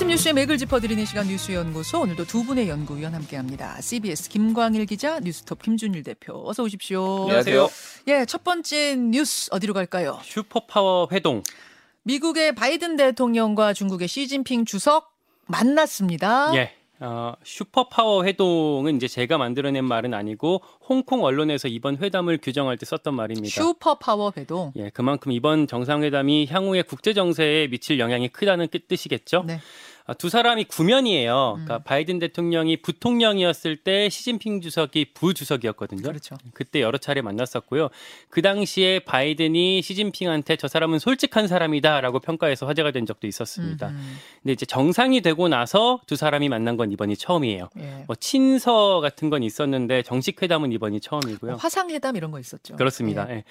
아침 뉴스의 맥을 짚어드리는 시간 뉴스연구소 오늘도 두 분의 연구위원 함께합니다. CBS 김광일 기자, 뉴스톱 김준일 대표 어서 오십시오. 안녕하세요. 예, 첫 번째 뉴스 어디로 갈까요? 슈퍼파워 회동. 미국의 바이든 대통령과 중국의 시진핑 주석 만났습니다. 예. 어, 슈퍼파워 회동은 이제 제가 만들어낸 말은 아니고 홍콩 언론에서 이번 회담을 규정할 때 썼던 말입니다. 슈퍼파워 회동. 예, 그만큼 이번 정상회담이 향후의 국제 정세에 미칠 영향이 크다는 뜻이겠죠. 네. 아, 두 사람이 구면이에요. 음. 그러니까 바이든 대통령이 부통령이었을 때 시진핑 주석이 부주석이었거든요. 그렇죠. 그때 여러 차례 만났었고요. 그 당시에 바이든이 시진핑한테 저 사람은 솔직한 사람이다라고 평가해서 화제가 된 적도 있었습니다. 음, 근데 이제 정상이 되고 나서 두 사람이 만난 건 이번이 처음이에요. 예. 뭐 친서 같은 건 있었는데 정식 회담은 이번이 처음이고요. 화상 회담 이런 거 있었죠. 그렇습니다. 예. 예.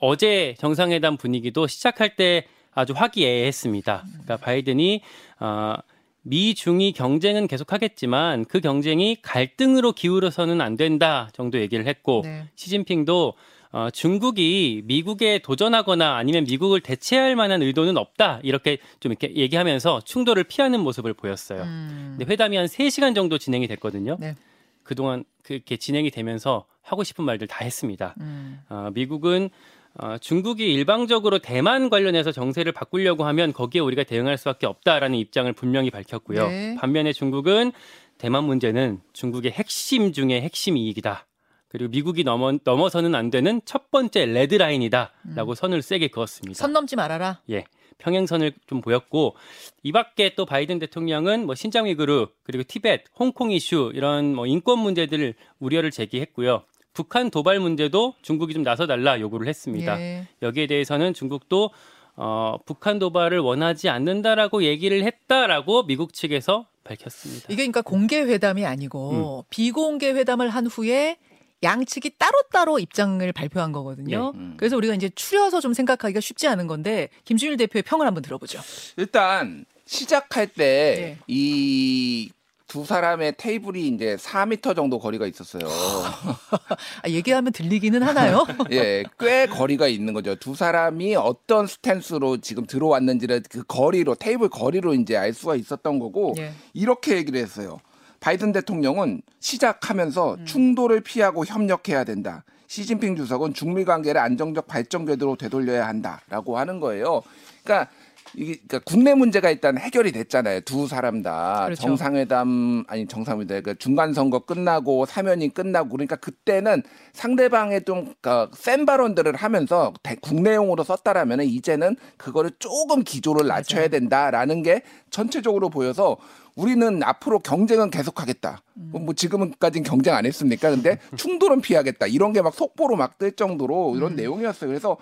어제 정상회담 분위기도 시작할 때 아주 화기애애했습니다. 그러니까 바이든이 어, 미 중이 경쟁은 계속하겠지만 그 경쟁이 갈등으로 기울어서는 안 된다 정도 얘기를 했고 네. 시진핑도 어, 중국이 미국에 도전하거나 아니면 미국을 대체할 만한 의도는 없다 이렇게 좀 이렇게 얘기하면서 충돌을 피하는 모습을 보였어요. 음, 근데 회담이 한 3시간 정도 진행이 됐거든요. 네. 그동안 그렇게 진행이 되면서 하고 싶은 말들 다 했습니다. 음, 어, 미국은 어, 중국이 일방적으로 대만 관련해서 정세를 바꾸려고 하면 거기에 우리가 대응할 수밖에 없다라는 입장을 분명히 밝혔고요. 네. 반면에 중국은 대만 문제는 중국의 핵심 중에 핵심 이익이다. 그리고 미국이 넘어, 넘어서는 안 되는 첫 번째 레드라인이다라고 선을 세게 그었습니다. 음. 선 넘지 말아라. 예. 평행선을 좀 보였고 이 밖에 또 바이든 대통령은 뭐 신장 위구르 그리고 티벳, 홍콩 이슈 이런 뭐 인권 문제들을 우려를 제기했고요. 북한 도발 문제도 중국이 좀 나서 달라 요구를 했습니다. 예. 여기에 대해서는 중국도 어, 북한 도발을 원하지 않는다라고 얘기를 했다라고 미국 측에서 밝혔습니다. 이게 그러니까 공개 회담이 아니고 음. 비공개 회담을 한 후에 양측이 따로따로 입장을 발표한 거거든요. 네. 음. 그래서 우리가 이제 추려서 좀 생각하기가 쉽지 않은 건데 김준일 대표의 평을 한번 들어보죠. 일단 시작할 네. 때이 두 사람의 테이블이 이제 4미터 정도 거리가 있었어요. 아, 얘기하면 들리기는 하나요? 예, 꽤 거리가 있는 거죠. 두 사람이 어떤 스탠스로 지금 들어왔는지를 그 거리로 테이블 거리로 이제 알 수가 있었던 거고 예. 이렇게 얘기를 했어요. 바이든 대통령은 시작하면서 음. 충돌을 피하고 협력해야 된다. 시진핑 주석은 중미 관계를 안정적 발전 궤도로 되돌려야 한다라고 하는 거예요. 그러니까 이게 그러니까 국내 문제가 일단 해결이 됐잖아요. 두 사람 다 그렇죠. 정상회담 아니 정상회담 그 중간 선거 끝나고 사면이 끝나고 그러니까 그때는 상대방의 좀센 발언들을 하면서 대- 국내용으로 썼다라면 이제는 그거를 조금 기조를 낮춰야. 된다라는 게 전체적으로 보여서 우리는 앞으로 경쟁은 계속하겠다. 음. 뭐 지금까지는 경쟁 안 했습니까? 근데 충돌은 피하겠다. 이런 게 막 속보로 막 뜰 정도로 이런 음. 내용이었어요. 그래서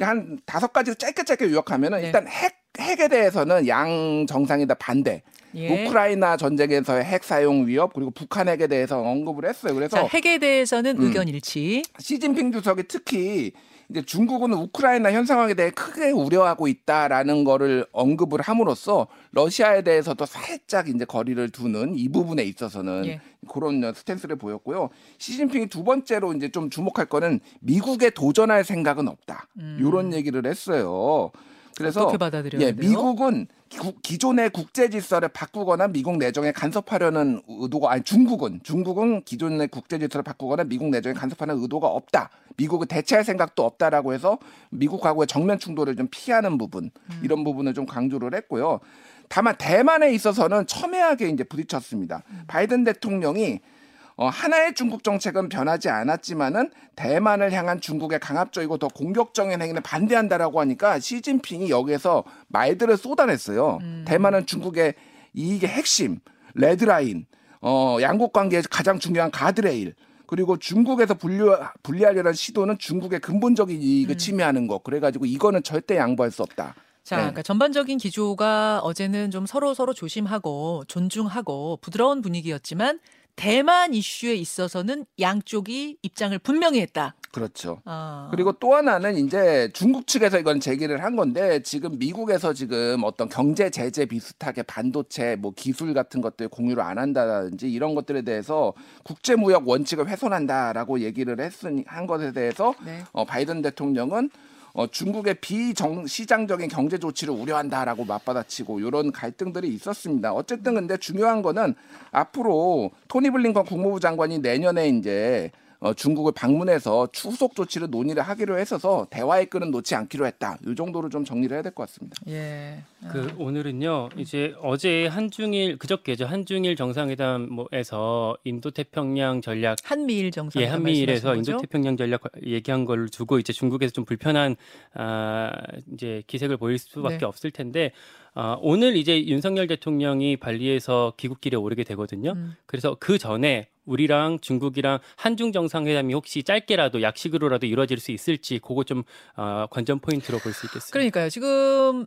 한 다섯 가지를 짧게 짧게 요약하면은 네. 일단 핵 핵에 대해서는 양 정상이 다 반대. 예. 우크라이나 전쟁에서의 핵 사용 위협 그리고 북한 핵에 대해서 언급을 했어요. 그래서 자, 핵에 대해서는 음. 의견 일치. 시진핑 주석이 특히 이제 중국은 우크라이나 현 상황에 대해 크게 우려하고 있다라는 거를 언급을 함으로써 러시아에 대해서도 살짝 이제 거리를 두는 이 부분에 있어서는 예. 그런 스탠스를 보였고요. 시진핑이 두 번째로 이제 좀 주목할 거는 미국에 도전할 생각은 없다. 음. 이런 얘기를 했어요. 그래서 예? 미국은 구- 기존의 국제 질서를 바꾸거나 미국 내정에 간섭하려는 의도가 아니 중국은 중국은 기존의 국제 질서를 바꾸거나 미국 내정에 간섭하는 의도가 없다. 미국을 대체할 생각도 없다라고 해서 미국하고의 정면 충돌을 좀 피하는 부분 음. 이런 부분을 좀 강조를 했고요. 다만 대만에 있어서는 첨예하게 이제 부딪혔습니다. 음. 바이든 대통령이 어, 하나의 중국 정책은 변하지 않았지만은 대만을 향한 중국의 강압적이고 더 공격적인 행위를 반대한다라고 하니까 시진핑이 여기에서 말들을 쏟아냈어요. 음. 대만은 중국의 이익의 핵심, 레드라인, 어, 양국 관계의 가장 중요한 가드레일. 그리고 중국에서 분리, 분리하려는 시도는 중국의 근본적인 이익을 음. 침해하는 거. 그래가지고 이거는 절대 양보할 수 없다. 자, 네. 그러니까 전반적인 기조가 어제는 좀 서로 서로 조심하고 존중하고 부드러운 분위기였지만 대만 이슈에 있어서는 양쪽이 입장을 분명히 했다. 그렇죠. 아. 그리고 또 하나는 이제 중국 측에서 이건 제기를 한 건데 지금 미국에서 지금 어떤 경제 제재 비슷하게 반도체 뭐 기술 같은 것들 공유를 안 한다든지 이런 것들에 대해서 국제 무역 원칙을 훼손한다라고 얘기를 했으니 한 것에 대해서 네. 어 바이든 대통령은 어, 중국의 비시장적인 경제 조치를 우려한다라고 맞받아치고 이런 갈등들이 있었습니다. 어쨌든 근데 중요한 거는 앞으로 토니 블링컨 국무부 장관이 내년에 이제 어, 중국을 방문해서 추속 조치를 논의를 하기로 했어서 대화의 끈은 놓지 않기로 했다. 이 정도로 좀 정리를 해야 될 것 같습니다. 예. 그 오늘은요 이제 어제 한중일 그저께죠 한중일 정상회담에서 인도 태평양 전략 한미일 정상 예 한미일에서 인도 태평양 전략 얘기한 걸 두고 이제 중국에서 좀 불편한 아 이제 기색을 보일 수밖에 네. 없을 텐데 아 오늘 이제 윤석열 대통령이 발리에서 귀국길에 오르게 되거든요. 음. 그래서 그 전에 우리랑 중국이랑 한중 정상회담이 혹시 짧게라도 약식으로라도 이루어질 수 있을지 그거 좀 어, 관전 포인트로 볼 수 있겠습니다. 그러니까요. 지금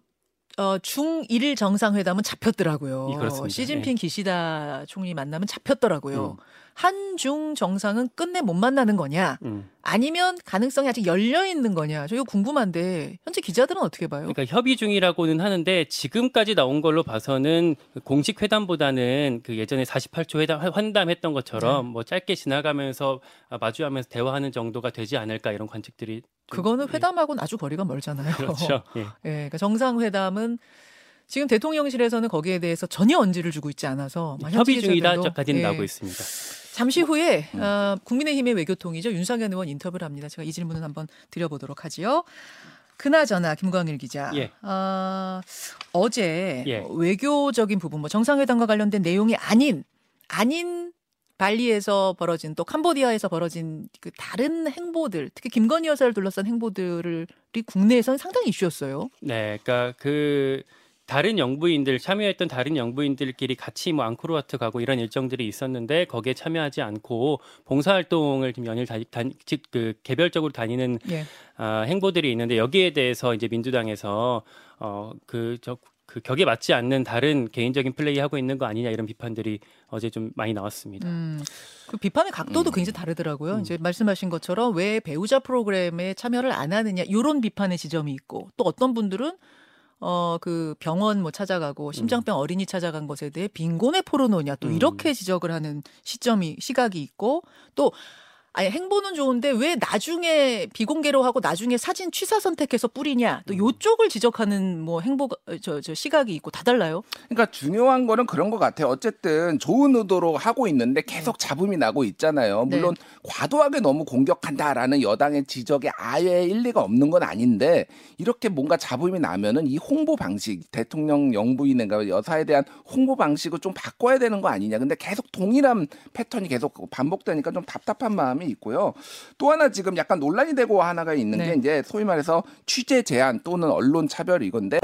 어, 중일 정상회담은 잡혔더라고요. 예. 시진핑 기시다 총리 만나면 잡혔더라고요. 음. 한중 정상은 끝내 못 만나는 거냐? 음. 아니면 가능성이 아직 열려 있는 거냐? 저 이거 궁금한데 현재 기자들은 어떻게 봐요? 그러니까 협의 중이라고는 하는데 지금까지 나온 걸로 봐서는 공식 회담보다는 그 예전에 48초 회담 환담했던 것처럼 네. 뭐 짧게 지나가면서 마주하면서 대화하는 정도가 되지 않을까 이런 관측들이 좀- 그거는 예, 회담하고는 아주 거리가 멀잖아요. 그렇죠. 예. 예, 그러니까 정상회담은 지금 대통령실에서는 거기에 대해서 전혀 언지를 주고 있지 않아서 막 현지 협의 중이다 기자들도, 까지는 예, 나오고 있습니다. 잠시 후에 음. 어, 국민의힘의 외교통이죠 윤상현 의원 인터뷰를 합니다. 제가 이 질문은 한번 드려보도록 하지요. 그나저나 김광일 기자, 예. 어, 어제 예. 외교적인 부분, 뭐 정상회담과 관련된 내용이 아닌 아닌 발리에서 벌어진 또 캄보디아에서 벌어진 그 다른 행보들, 특히 김건희 여사를 둘러싼 행보들이 국내에서는 상당히 이슈였어요. 네, 그러니까 그 다른 영부인들 참여했던 다른 영부인들끼리 같이 뭐 앙코르와트 가고 이런 일정들이 있었는데 거기에 참여하지 않고 봉사활동을 좀 연일 다니, 단, 즉, 그 개별적으로 다니는 예. 아, 행보들이 있는데 여기에 대해서 이제 민주당에서 어그저 그 격에 맞지 않는 다른 개인적인 플레이 하고 있는 거 아니냐 이런 비판들이 어제 좀 많이 나왔습니다. 음, 그 비판의 각도도 음. 굉장히 다르더라고요. 음. 이제 말씀하신 것처럼 왜 배우자 프로그램에 참여를 안 하느냐 이런 비판의 지점이 있고 또 어떤 분들은 어 그 병원 뭐 찾아가고 심장병 어린이 찾아간 것에 대해 빈곤의 포르노냐 또 음. 이렇게 지적을 하는 시점이 시각이 있고 또 아니 행보는 좋은데 왜 나중에 비공개로 하고 나중에 사진 취사 선택해서 뿌리냐 또 요쪽을 지적하는 뭐 행보 저 저 시각이 있고 다 달라요. 그러니까 중요한 거는 그런 것 같아요. 어쨌든 좋은 의도로 하고 있는데 계속 잡음이 나고 있잖아요. 네. 물론 과도하게 너무 공격한다라는 여당의 지적에 아예 일리가 없는 건 아닌데 이렇게 뭔가 잡음이 나면은 이 홍보 방식 대통령 영부인인가 여사에 대한 홍보 방식을 좀 바꿔야 되는 거 아니냐. 근데 계속 동일한 패턴이 계속 반복되니까 좀 답답한 마음 이 있고요. 또 하나 지금 약간 논란이 되고 하나가 있는 네. 게 이제 소위 말해서 취재 제한 또는 언론 차별 이건데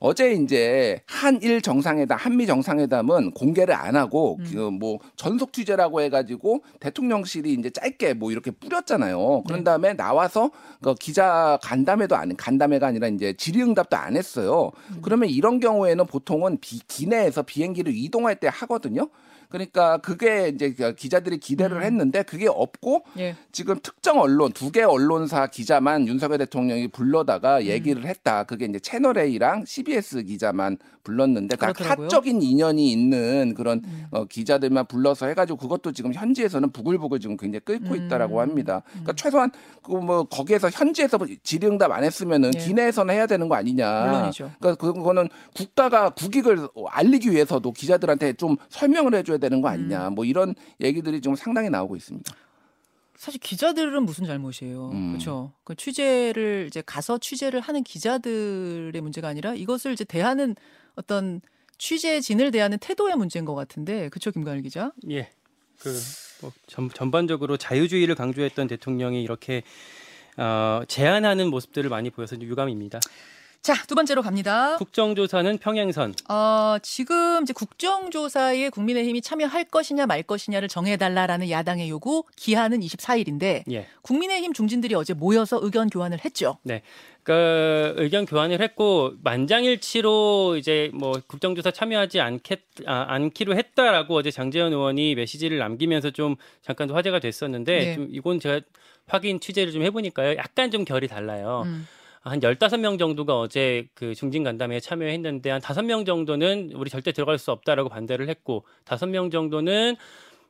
어제 이제 한일 정상회담, 한미 정상회담은 공개를 안 하고 음. 그뭐 전속 취재라고 해가지고 대통령실이 이제 짧게 뭐 이렇게 뿌렸잖아요. 그런 네. 다음에 나와서 그 기자 간담회도 안 간담회가 아니라 이제 질의응답도 안 했어요. 음. 그러면 이런 경우에는 보통은 비, 기내에서 비행기를 이동할 때 하거든요. 그러니까 그게 이제 그 기자들이 기대를 음. 했는데 그게 없고 예. 지금 특정 언론 두 개 언론사 기자만 윤석열 대통령이 음. 불러다가 얘기를 했다. 그게 이제 채널 A랑 CBS 기자만 불렀는데 다. 사적인 인연이 있는 그런 음. 어, 기자들만 불러서 해가지고 그것도 지금 현지에서는 부글부글 지금 굉장히 끓고 음. 있다라고 합니다. 그러니까 최소한 그 뭐 거기에서 현지에서 질의응답 안 했으면은 예. 기내에서는 해야 되는 거 아니냐. 물론이죠. 그러니까 그거는 국가가 국익을 알리기 위해서도 기자들한테 좀 설명을 해줘야 되는 거 음. 아니냐. 뭐 이런 얘기들이 좀 상당히 나오고 있습니다. 사실 기자들은 무슨 잘못이에요. 음. 그렇죠. 그 취재를 이제 가서 취재를 하는 기자들의 문제가 아니라 이것을 이제 대하는 어떤 취재진을 대하는 태도의 문제인 것 같은데 그렇죠, 김가일 기자? 예. 그 뭐, 전, 전반적으로 자유주의를 강조했던 대통령이 이렇게 어, 제한하는 모습들을 많이 보여서 좀 유감입니다. 자, 두 번째로 갑니다. 국정조사는 평행선. 어, 지금 이제 국정조사에 국민의힘이 참여할 것이냐 말 것이냐를 정해달라라는 야당의 요구 기한은 24일인데 예. 국민의힘 중진들이 어제 모여서 의견 교환을 했죠. 그 의견 교환을 했고 만장일치로 이제 뭐 국정조사 참여하지 않겠 아, 않기로 했다라고 어제 장재현 의원이 메시지를 남기면서 좀 잠깐 화제가 됐었는데 네. 좀 이건 제가 확인 취재를 좀 해보니까요 약간 좀 결이 달라요. 음. 한 15명 정도가 어제 그 중진 간담회에 참여했는데 한 5명 정도는 우리 절대 들어갈 수 없다라고 반대를 했고 5명 정도는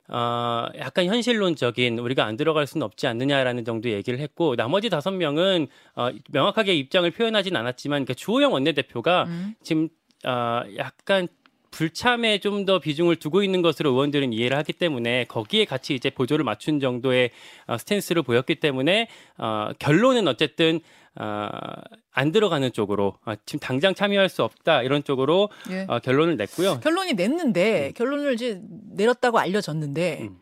어, 약간 현실론적인 우리가 안 들어갈 수는 없지 않느냐라는 정도 얘기를 했고 나머지 다섯 명은 어, 명확하게 입장을 표현하진 않았지만 그러니까 주호영 원내대표가 음. 지금 어, 약간 불참에 좀 더 비중을 두고 있는 것으로 의원들은 이해를 하기 때문에 거기에 같이 이제 보조를 맞춘 정도의 어, 스탠스를 보였기 때문에 어, 결론은 어쨌든 어, 안 들어가는 쪽으로 어, 지금 당장 참여할 수 없다 이런 쪽으로 예. 어, 결론을 냈고요. 결론이 냈는데 결론을 이제 내렸다고 알려졌는데 음.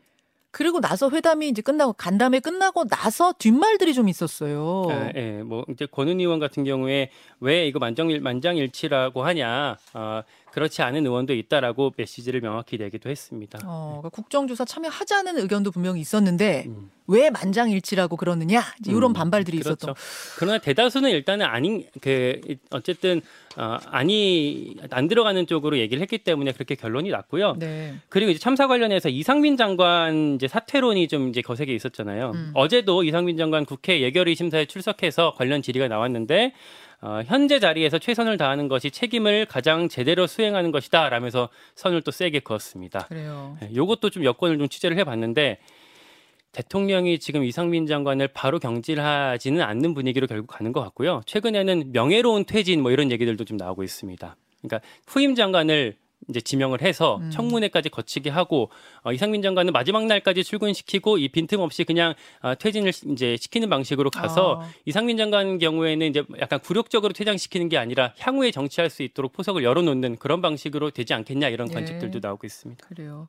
그리고 나서 회담이 이제 끝나고 간담회 끝나고 나서 뒷말들이 좀 있었어요. 예, 예, 뭐 이제 권은 의원 같은 경우에 왜 이거 만장일 만장일치라고 하냐, 어, 그렇지 않은 의원도 있다라고 메시지를 명확히 내기도 했습니다. 어, 그러니까 국정조사 참여하자는 의견도 분명히 있었는데 음. 왜 만장일치라고 그러느냐 이런 음, 반발들이 그렇죠. 있었던. 그러나 대다수는 일단은 아닌 그 어쨌든 어, 아니 안 들어가는 쪽으로 얘기를 했기 때문에 그렇게 결론이 났고요. 네. 그리고 이제 참사 관련해서 이상민 장관 이제 사퇴론이 좀 이제 거세게 있었잖아요. 음. 어제도 이상민 장관 국회 예결위 심사에 출석해서 관련 질의가 나왔는데 어, 현재 자리에서 최선을 다하는 것이 책임을 가장 제대로 수행하는 것이다 라면서 선을 또 세게 그었습니다. 그래요. 예, 요것도 좀 여건을 좀 취재를 해봤는데 대통령이 지금 이상민 장관을 바로 경질하지는 않는 분위기로 결국 가는 것 같고요. 최근에는 명예로운 퇴진 뭐 이런 얘기들도 좀 나오고 있습니다. 그러니까 후임 장관을 이제 지명을 해서 음. 청문회까지 거치게 하고 어, 이상민 장관은 마지막 날까지 출근시키고 이 빈틈없이 그냥 어, 퇴진을 시- 이제 시키는 방식으로 가서 아. 이상민 장관 경우에는 이제 약간 굴욕적으로 퇴장시키는 게 아니라 향후에 정치할 수 있도록 포석을 열어놓는 그런 방식으로 되지 않겠냐 이런 예. 관측들도 나오고 있습니다. 그래요.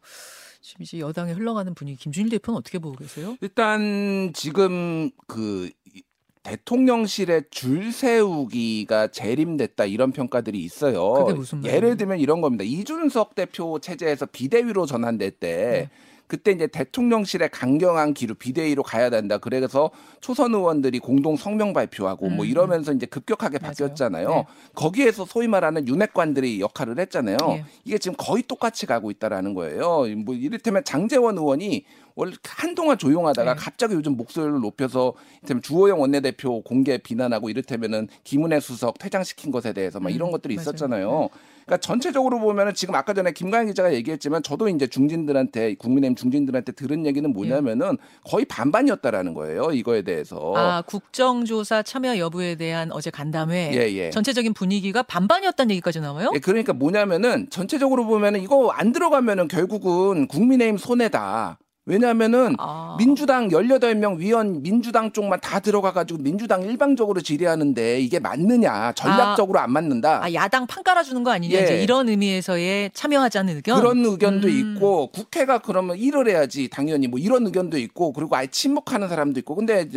지금 이제 여당에 흘러가는 분위기 김준일 대표는 어떻게 보고 계세요? 일단 지금 그 이- 대통령실에 줄 세우기가 재림됐다 이런 평가들이 있어요. 예를 들면 이런 겁니다. 이준석 대표 체제에서 비대위로 전환됐대. 네. 그때 이제 대통령실에 강경한 기류 비대위로 가야 된다. 그래서 초선 의원들이 공동 성명 발표하고 뭐 음, 이러면서 이제 급격하게 맞아요. 바뀌었잖아요. 네. 거기에서 소위 말하는 윤핵관들이 역할을 했잖아요. 예. 이게 지금 거의 똑같이 가고 있다라는 거예요. 뭐 이를테면 장재원 의원이 원래 한동안 조용하다가 네. 갑자기 요즘 목소리를 높여서 이를테면 주호영 원내대표 공개 비난하고 이를테면은 김은혜 수석 퇴장시킨 것에 대해서 막 음, 이런 것들이 맞아요. 있었잖아요. 그러니까 전체적으로 보면은 지금 아까 전에 김가영 기자가 얘기했지만 저도 이제 중진들한테 국민의힘 중진들한테 들은 얘기는 뭐냐면은 거의 반반이었다라는 거예요. 이거에 대해서. 아 국정조사 참여 여부에 대한 어제 간담회 예, 예. 전체적인 분위기가 반반이었다는 얘기까지 나와요? 예, 그러니까 뭐냐면은 전체적으로 보면은 이거 안 들어가면은 결국은 국민의힘 손해다. 왜냐하면은 아. 민주당 18명 위원 민주당 쪽만 다 들어가 가지고 민주당 일방적으로 질의하는데 이게 맞느냐 전략적으로 안 맞는다. 아 야당 판 깔아 주는 거 아니냐 예. 이제 이런 의미에서의 참여하자는 의견. 그런 의견도 음. 있고 국회가 그러면 일을 해야지 당연히 뭐 이런 의견도 있고 그리고 아예 침묵하는 사람도 있고 근데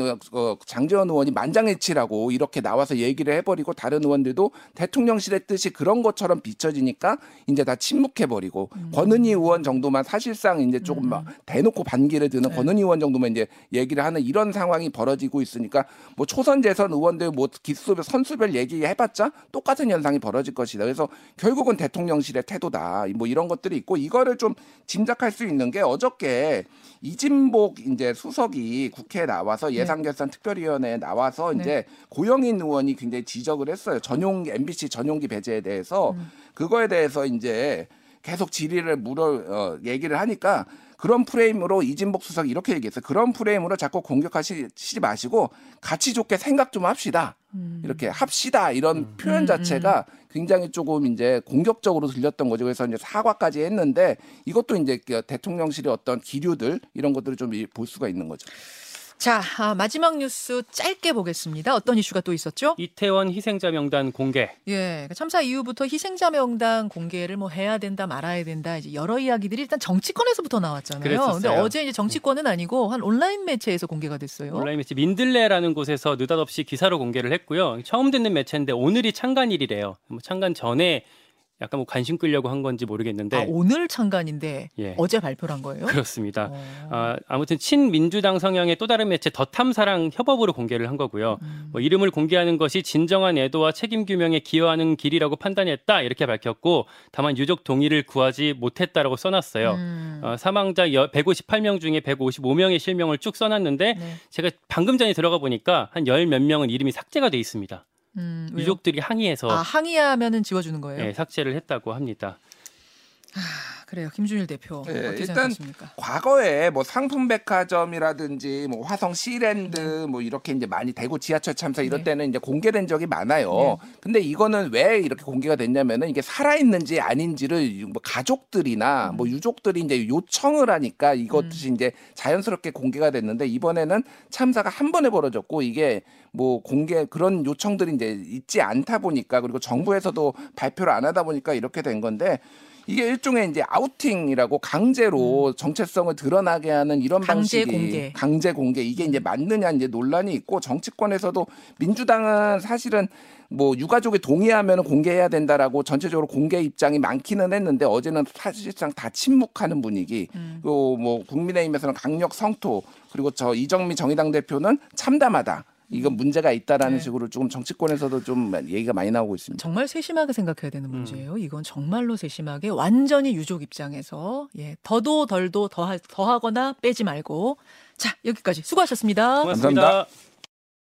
장재원 의원이 만장일치라고 이렇게 나와서 얘기를 해버리고 다른 의원들도 대통령실의 뜻이 그런 것처럼 비춰지니까 이제 다 침묵해 버리고 음. 권은희 의원 정도만 사실상 이제 조금 막 대놓고 반기를 드는 네. 권은희 의원 정도만 이제 얘기를 하는 이런 상황이 벌어지고 있으니까 뭐 초선 재선 의원들 뭐 기수별 선수별 얘기해봤자 똑같은 현상이 벌어질 것이다. 그래서 결국은 대통령실의 태도다. 뭐 이런 것들이 있고 이거를 좀 짐작할 수 있는 게 어저께 이진복 이제 수석이 국회에 나와서 예산결산 특별위원회에 나와서 네. 이제 고영인 의원이 굉장히 지적을 했어요. 전용 MBC 전용기 배제에 대해서 음. 그거에 대해서 이제 계속 질의를 물어 어, 얘기를 하니까 그런 프레임으로 이진복 수석이 이렇게 얘기했어요. 그런 프레임으로 자꾸 공격하시지 마시고 같이 좋게 생각 좀 합시다. 음. 이렇게 합시다 이런 음. 표현 음, 자체가 굉장히 조금 이제 공격적으로 들렸던 거죠. 그래서 이제 사과까지 했는데 이것도 이제 그 대통령실의 어떤 기류들 이런 것들을 좀 볼 수가 있는 거죠. 자 아, 마지막 뉴스 짧게 보겠습니다. 어떤 이슈가 또 있었죠? 이태원 희생자 명단 공개. 예, 참사 이후부터 희생자 명단 공개를 뭐 해야 된다 말아야 된다 이제 여러 이야기들이 일단 정치권에서부터 나왔잖아요. 그랬었어요. 근데 어제 이제 정치권은 아니고 한 온라인 매체에서 공개가 됐어요. 온라인 매체 민들레라는 곳에서 느닷없이 기사로 공개를 했고요. 처음 듣는 매체인데 오늘이 창간일이래요. 뭐 창간 전에 약간 뭐 관심 끌려고 한 건지 모르겠는데 아, 오늘 창간인데 예. 어제 발표를 한 거예요? 그렇습니다. 어. 아, 아무튼 친민주당 성향의 또 다른 매체 더 탐사랑 협업으로 공개를 한 거고요. 음. 뭐 이름을 공개하는 것이 진정한 애도와 책임 규명에 기여하는 길이라고 판단했다 이렇게 밝혔고 다만 유족 동의를 구하지 못했다라고 써놨어요. 음. 어, 사망자 158명 중에 155명의 실명을 쭉 써놨는데 네. 제가 방금 전에 들어가 보니까 한 열 몇 명은 이름이 삭제가 돼 있습니다. 음, 왜요? 유족들이 항의해서 아, 항의하면은 지워주는 거예요? 예, 삭제를 했다고 합니다. 그래요. 김준일 대표 예, 어떻게 일단 생각하십니까? 과거에 뭐 상품백화점이라든지 뭐 화성 시랜드 뭐 이렇게 이제 많이 대구 지하철 참사 이럴 네. 때는 이제 공개된 적이 많아요. 네. 근데 이거는 왜 이렇게 공개가 됐냐면은 이게 살아있는지 아닌지를 뭐 가족들이나 뭐 유족들이 이제 요청을 하니까 이것이 이제 자연스럽게 공개가 됐는데 이번에는 참사가 한 번에 벌어졌고 이게 뭐 공개 그런 요청들이 이제 있지 않다 보니까 그리고 정부에서도 발표를 안 하다 보니까 이렇게 된 건데 이게 일종의 이제 아우팅이라고 강제로 정체성을 드러나게 하는 이런 음. 강제 방식이 공개. 음. 강제 공개 이게 이제 맞느냐 이제 논란이 있고 정치권에서도 민주당은 사실은 뭐 유가족이 동의하면 공개해야 된다라고 전체적으로 공개 입장이 많기는 했는데 어제는 사실상 다 침묵하는 분위기. 음. 그리고 뭐 국민의힘에서는 강력 성토 그리고 저 이정미 정의당 대표는 참담하다. 이건 문제가 있다라는 네. 식으로 조금 정치권에서도 좀 얘기가 많이 나오고 있습니다. 정말 세심하게 생각해야 되는 문제예요. 이건 정말로 세심하게 완전히 유족 입장에서 예, 더도 덜도 더하, 더하거나 빼지 말고 자 여기까지 수고하셨습니다. 고맙습니다. 감사합니다.